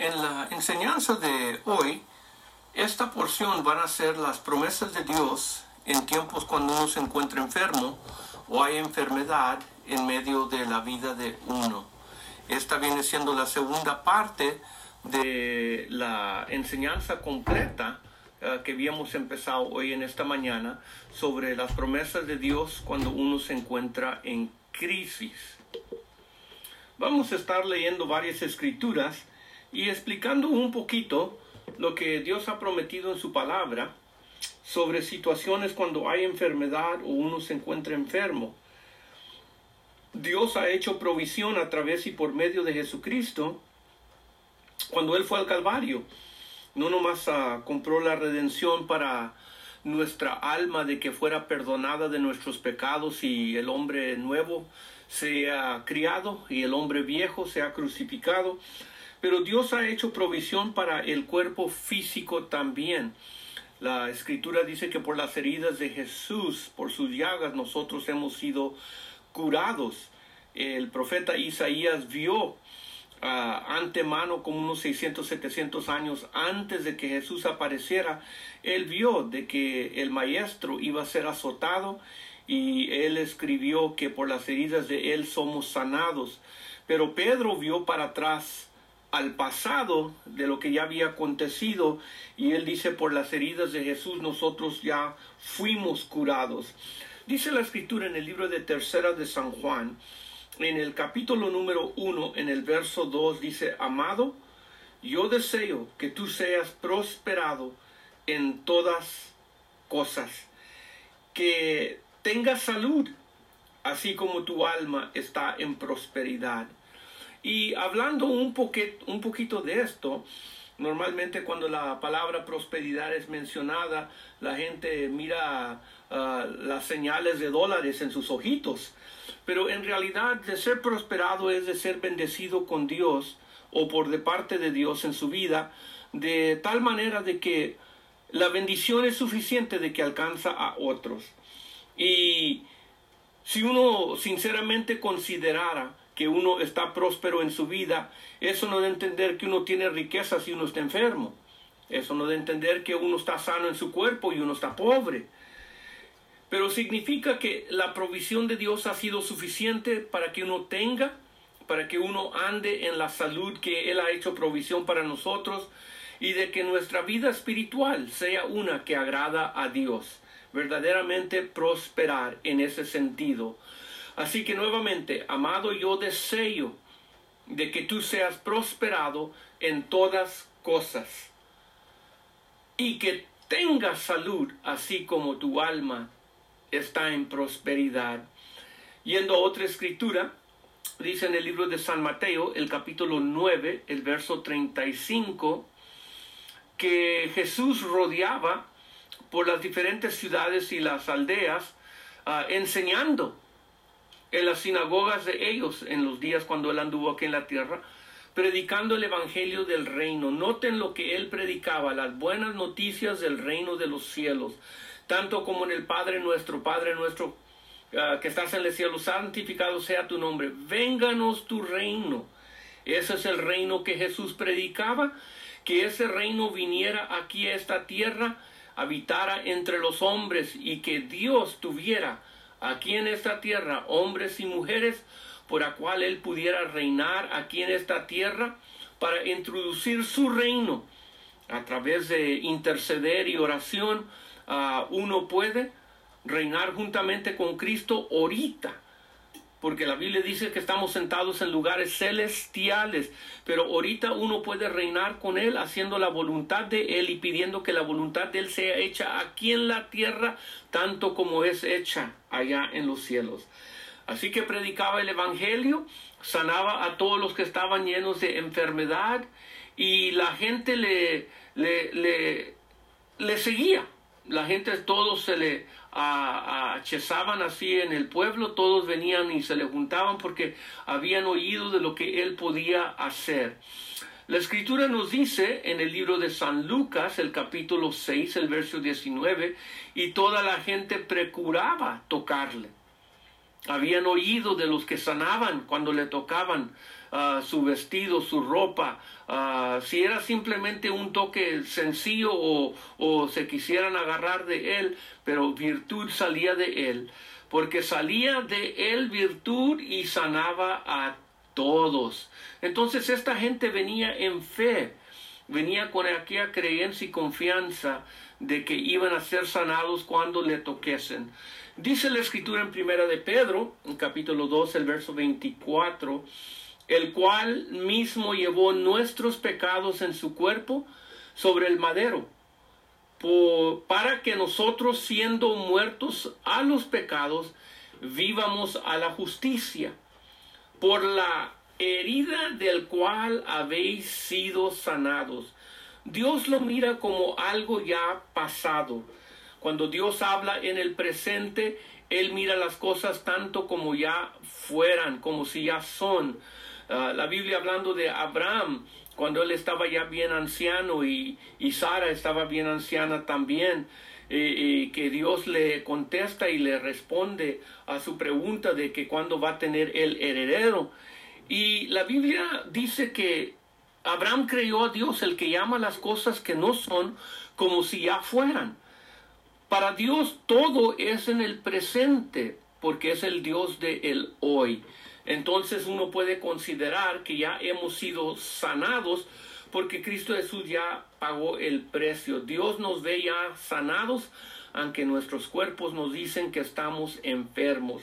En la enseñanza de hoy, esta porción van a ser las promesas de Dios en tiempos cuando uno se encuentra enfermo o hay enfermedad en medio de la vida de uno. Esta viene siendo la segunda parte de la enseñanza completa eh, que habíamos empezado hoy en esta mañana sobre las promesas de Dios cuando uno se encuentra en crisis. Vamos a estar leyendo varias escrituras y explicando un poquito lo que Dios ha prometido en su palabra sobre situaciones cuando hay enfermedad o uno se encuentra enfermo. Dios ha hecho provisión a través y por medio de Jesucristo cuando Él fue al Calvario. No nomás uh, compró la redención para nuestra alma de que fuera perdonada de nuestros pecados y el hombre nuevo sea criado y el hombre viejo sea crucificado, pero Dios ha hecho provisión para el cuerpo físico también. La escritura dice que por las heridas de Jesús, por sus llagas, nosotros hemos sido curados. El profeta Isaías vio a antemano, como unos 600, 700 años antes de que Jesús apareciera, él vio de que el maestro iba a ser azotado y él escribió que por las heridas de él somos sanados. Pero Pedro vio para atrás al pasado de lo que ya había acontecido y él dice por las heridas de Jesús nosotros ya fuimos curados. Dice la escritura en el libro de Tercera de San Juan, en el capítulo número uno, en el verso 2, dice, Amado, yo deseo que tú seas prosperado en todas cosas, que tengas salud, así como tu alma está en prosperidad. Y hablando un, un poquito de esto, normalmente cuando la palabra prosperidad es mencionada, la gente mira ah, las señales de dólares en sus ojitos. Pero en realidad de ser prosperado es de ser bendecido con Dios o por de parte de Dios en su vida, de tal manera de que la bendición es suficiente de que alcanza a otros. Y si uno sinceramente considerara que uno está próspero en su vida, eso no de entender que uno tiene riqueza si uno está enfermo. Eso no de entender que uno está sano en su cuerpo y uno está pobre. Pero significa que la provisión de Dios ha sido suficiente para que uno tenga, para que uno ande en la salud que Él ha hecho provisión para nosotros y de que nuestra vida espiritual sea una que agrada a Dios, verdaderamente prosperar en ese sentido Así que nuevamente, amado, yo deseo de que tú seas prosperado en todas cosas y que tengas salud así como tu alma está en prosperidad. Yendo a otra escritura, dice en el libro de San Mateo, el capítulo 9, el verso 35, que Jesús rodeaba por las diferentes ciudades y las aldeas, ah, enseñando en las sinagogas de ellos en los días cuando él anduvo aquí en la tierra, predicando el Evangelio del reino. Noten lo que él predicaba, las buenas noticias del reino de los cielos, tanto como en el Padre nuestro, Padre nuestro ah, que estás en el cielo, santificado sea tu nombre, vénganos tu reino. Ese es el reino que Jesús predicaba, que ese reino viniera aquí a esta tierra, habitara entre los hombres y que Dios tuviera aquí en esta tierra hombres y mujeres por la cual él pudiera reinar aquí en esta tierra para introducir su reino. A través de interceder y oración uh, uno puede reinar juntamente con Cristo ahorita porque la Biblia dice que estamos sentados en lugares celestiales, pero ahorita uno puede reinar con Él haciendo la voluntad de Él y pidiendo que la voluntad de Él sea hecha aquí en la tierra, tanto como es hecha allá en los cielos. Así que predicaba el Evangelio, sanaba a todos los que estaban llenos de enfermedad y la gente le, le, le, le seguía. La gente, todos se le achesaban así en el pueblo, todos venían y se le juntaban porque habían oído de lo que él podía hacer. La escritura nos dice en el libro de San Lucas, el capítulo 6, el verso 19, y toda la gente procuraba tocarle. Habían oído de los que sanaban cuando le tocaban ah, su vestido, su ropa, ah, si era simplemente un toque sencillo o, se quisieran agarrar de él, pero virtud salía de él, porque salía de él virtud y sanaba a todos. Entonces esta gente venía en fe, venía con aquella creencia y confianza de que iban a ser sanados cuando le toquesen. Dice la escritura en primera de Pedro, en capítulo 2, el verso 24, el cual mismo llevó nuestros pecados en su cuerpo sobre el madero, para que nosotros siendo muertos a los pecados, vivamos a la justicia, por la herida del cual habéis sido sanados. Dios lo mira como algo ya pasado. Cuando Dios habla en el presente, Él mira las cosas tanto como ya fueran, como si ya son. Ah, la Biblia hablando de Abraham, cuando él estaba ya bien anciano y, y Sara estaba bien anciana también, y que Dios le contesta y le responde a su pregunta de que cuándo va a tener el heredero. Y la Biblia dice que Abraham creyó a Dios, el que llama las cosas que no son como si ya fueran. Para Dios todo es en el presente, porque es el Dios de el hoy. Entonces uno puede considerar que ya hemos sido sanados porque Cristo Jesús ya pagó el precio. Dios nos ve ya sanados, aunque nuestros cuerpos nos dicen que estamos enfermos.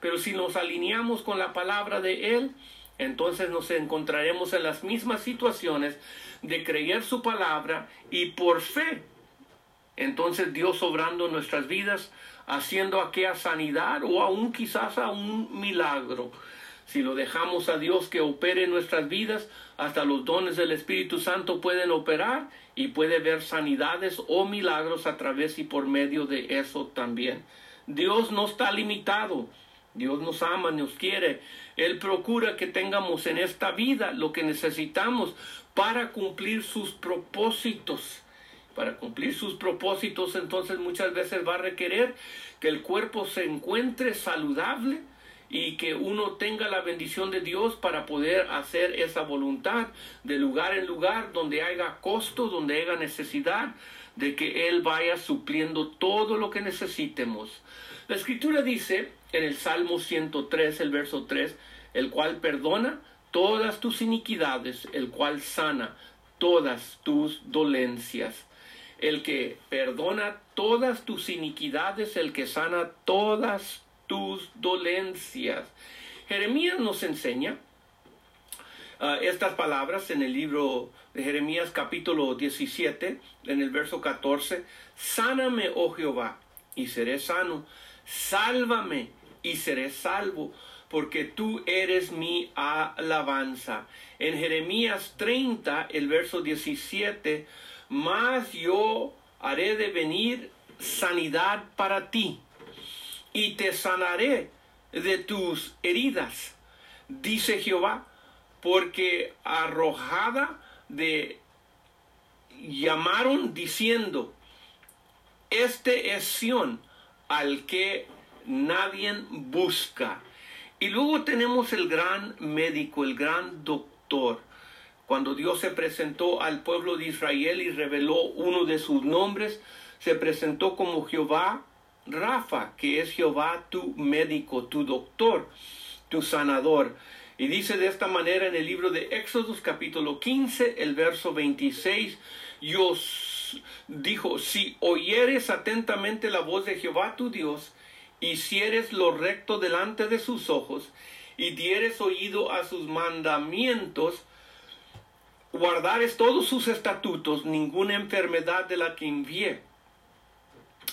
Pero si nos alineamos con la palabra de Él, entonces nos encontraremos en las mismas situaciones de creer su palabra y por fe. Entonces Dios obrando en nuestras vidas, haciendo aquella sanidad o aún quizás a un milagro. Si lo dejamos a Dios que opere en nuestras vidas, hasta los dones del Espíritu Santo pueden operar y puede ver sanidades o milagros a través y por medio de eso también. Dios no está limitado. Dios nos ama, nos quiere. Él procura que tengamos en esta vida lo que necesitamos para cumplir sus propósitos. Para cumplir sus propósitos, entonces muchas veces va a requerir que el cuerpo se encuentre saludable y que uno tenga la bendición de Dios para poder hacer esa voluntad de lugar en lugar donde haya costo, donde haya necesidad, de que Él vaya supliendo todo lo que necesitemos. La escritura dice en el Salmo 103, el verso 3, el cual perdona todas tus iniquidades, el cual sana todas tus dolencias. El que perdona todas tus iniquidades, el que sana todas tus dolencias. Jeremías nos enseña ah, estas palabras en el libro de Jeremías capítulo 17, en el verso 14. Sáname, oh Jehová, y seré sano sálvame y seré salvo, porque tú eres mi alabanza. En Jeremías 30, el verso 17, mas yo haré de venir sanidad para ti, y te sanaré de tus heridas, dice Jehová, porque arrojada de llamaron diciendo, este es Sión, al que nadie busca. Y luego tenemos el gran médico, el gran doctor. Cuando Dios se presentó al pueblo de Israel y reveló uno de sus nombres, se presentó como Jehová Rafa, que es Jehová tu médico, tu doctor, tu sanador. Y dice de esta manera en el libro de Éxodos capítulo 15, el verso 26, yo dijo, si oyeres atentamente la voz de Jehová tu Dios, hicieres lo recto delante de sus ojos, y dieres oído a sus mandamientos, guardares todos sus estatutos, ninguna enfermedad de la que envié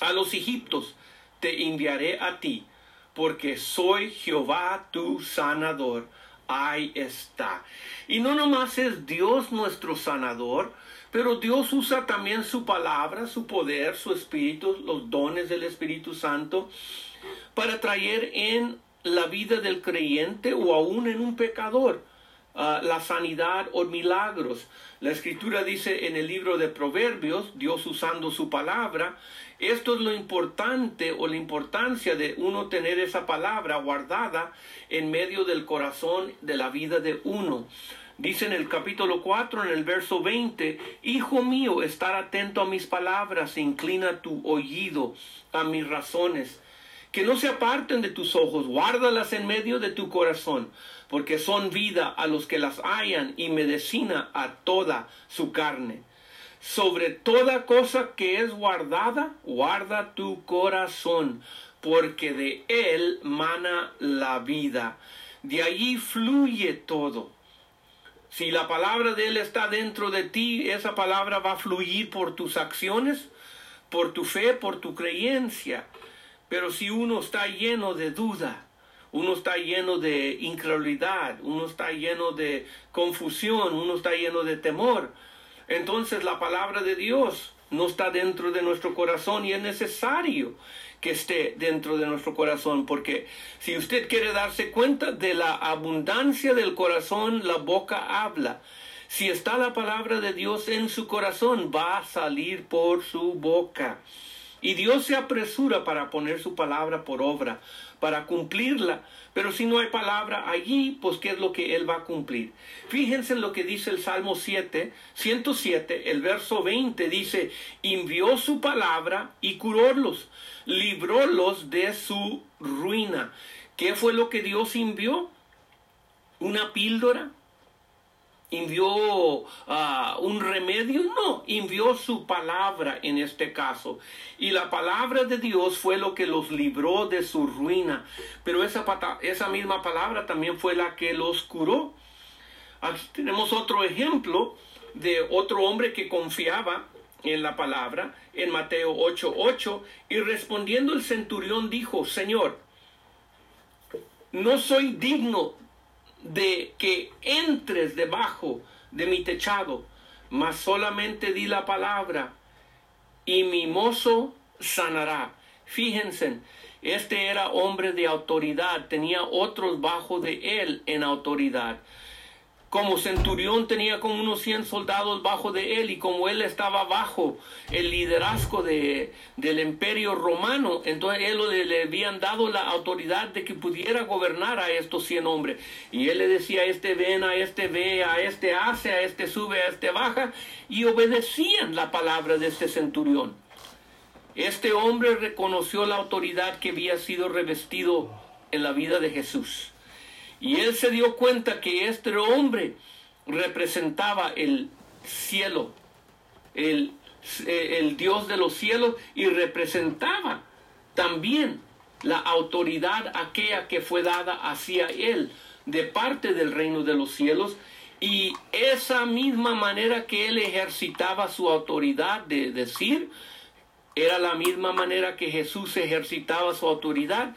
a los egiptos te enviaré a ti, porque soy Jehová tu sanador. Ahí está. Y no nomás es Dios nuestro sanador, pero Dios usa también su palabra, su poder, su espíritu, los dones del Espíritu Santo para traer en la vida del creyente o aún en un pecador ah, la sanidad o milagros. La escritura dice en el libro de Proverbios, Dios usando su palabra, esto es lo importante o la importancia de uno tener esa palabra guardada en medio del corazón de la vida de uno. Dice en el capítulo 4, en el verso 20, Hijo mío, estar atento a mis palabras, inclina tu oído a mis razones. Que no se aparten de tus ojos, guárdalas en medio de tu corazón, porque son vida a los que las hallan y medicina a toda su carne sobre toda cosa que es guardada, guarda tu corazón, porque de él mana la vida. De allí fluye todo. Si la palabra de Él está dentro de ti, esa palabra va a fluir por tus acciones, por tu fe, por tu creencia. Pero si uno está lleno de duda, uno está lleno de incredulidad, uno está lleno de confusión, uno está lleno de temor, entonces la palabra de Dios no está dentro de nuestro corazón y es necesario que esté dentro de nuestro corazón, porque si usted quiere darse cuenta de la abundancia del corazón, la boca habla. Si está la palabra de Dios en su corazón, va a salir por su boca. Y Dios se apresura para poner su palabra por obra, para cumplirla. Pero si no hay palabra allí, pues ¿qué es lo que Él va a cumplir? Fíjense en lo que dice el Salmo 7, 107, el verso 20 dice, envió su palabra y curólos, librólos de su ruina. ¿Qué fue lo que Dios envió? ¿Una píldora? Envió ah, un remedio, no, envió su palabra en este caso. Y la palabra de Dios fue lo que los libró de su ruina, pero esa, esa misma palabra también fue la que los curó. Aquí tenemos otro ejemplo de otro hombre que confiaba en la palabra en Mateo 8:8 y respondiendo el centurión dijo, Señor, no soy digno de que entres debajo de mi techado, mas solamente di la palabra y mi mozo sanará. Fíjense, este era hombre de autoridad, tenía otros bajo de él en autoridad como centurión tenía como unos 100 soldados bajo de él y como él estaba bajo el liderazgo de, del imperio romano, entonces él le, le, habían dado la autoridad de que pudiera gobernar a estos 100 hombres. Y él le decía, este ven, a este ve, a este hace, a este sube, a este baja, y obedecían la palabra de este centurión. Este hombre reconoció la autoridad que había sido revestido en la vida de Jesús. Y él se dio cuenta que este hombre representaba el cielo, el, el Dios de los cielos, y representaba también la autoridad aquella que fue dada hacia él de parte del reino de los cielos. Y esa misma manera que él ejercitaba su autoridad de decir era la misma manera que Jesús ejercitaba su autoridad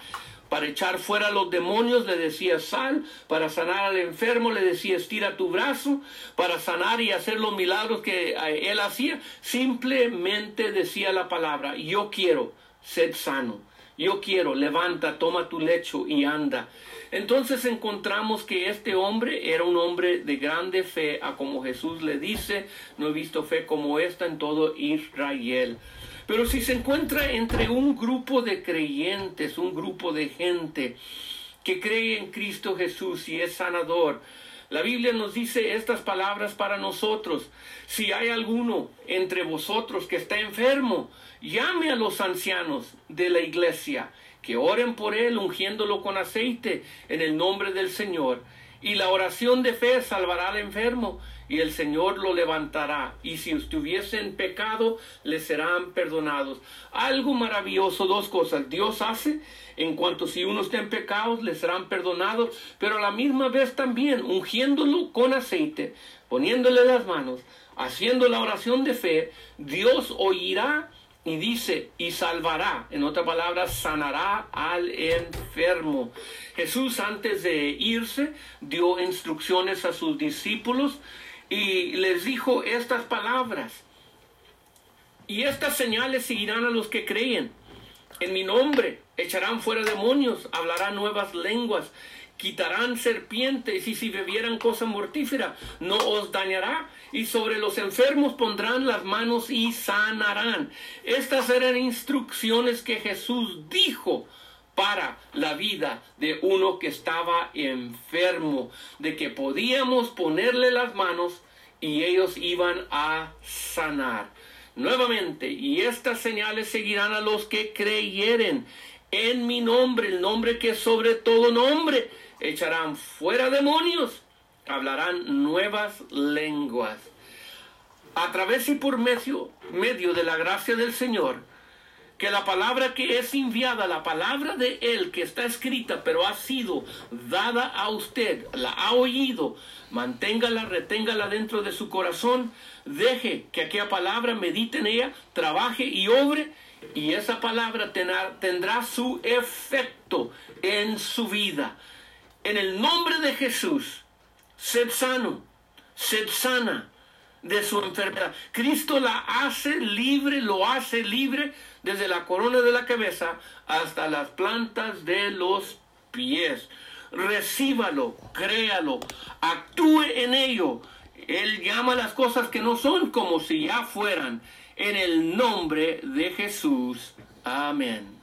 para echar fuera los demonios le decía sal, para sanar al enfermo le decía estira tu brazo, para sanar y hacer los milagros que eh, él hacía, simplemente decía la palabra, yo quiero, ser sano, yo quiero, levanta, toma tu lecho y anda. Entonces encontramos que este hombre era un hombre de grande fe, a como Jesús le dice, no he visto fe como esta en todo Israel. Pero si se encuentra entre un grupo de creyentes, un grupo de gente que cree en Cristo Jesús y es sanador, la Biblia nos dice estas palabras para nosotros. Si hay alguno entre vosotros que está enfermo, llame a los ancianos de la iglesia, que oren por él ungiéndolo con aceite en el nombre del Señor. Y la oración de fe salvará al enfermo y el Señor lo levantará, y si estuviesen pecado, le serán perdonados. Algo maravilloso, dos cosas. Dios hace, en cuanto si uno está en pecados, le serán perdonados, pero a la misma vez también, ungiéndolo con aceite, poniéndole las manos, haciendo la oración de fe, Dios oirá y dice, y salvará, en otra palabra, sanará al enfermo. Jesús antes de irse dio instrucciones a sus discípulos y les dijo estas palabras. Y estas señales seguirán a los que creen. En mi nombre echarán fuera demonios, hablarán nuevas lenguas. quitarán serpientes y si bebieran cosa mortífera no os dañará y sobre los enfermos pondrán las manos y sanarán. Estas eran instrucciones que Jesús dijo para la vida de uno que estaba enfermo, de que podíamos ponerle las manos y ellos iban a sanar. Nuevamente, y estas señales seguirán a los que creyeren en mi nombre, el nombre que sobre todo nombre, echarán fuera demonios, hablarán nuevas lenguas. A través y por medio, medio de la gracia del Señor, que la palabra que es enviada, la palabra de Él que está escrita, pero ha sido dada a usted, la ha oído, manténgala, reténgala dentro de su corazón, deje que aquella palabra medite en ella, trabaje y obre, y esa palabra tendrá, su efecto en su vida. En el nombre de Jesús, sed sano, sed sana de su enfermedad. Cristo la hace libre, lo hace libre desde la corona de la cabeza hasta las plantas de los pies. Recíbalo, créalo, actúe en ello. Él llama las cosas que no son como si ya fueran. En el nombre de Jesús. Amén.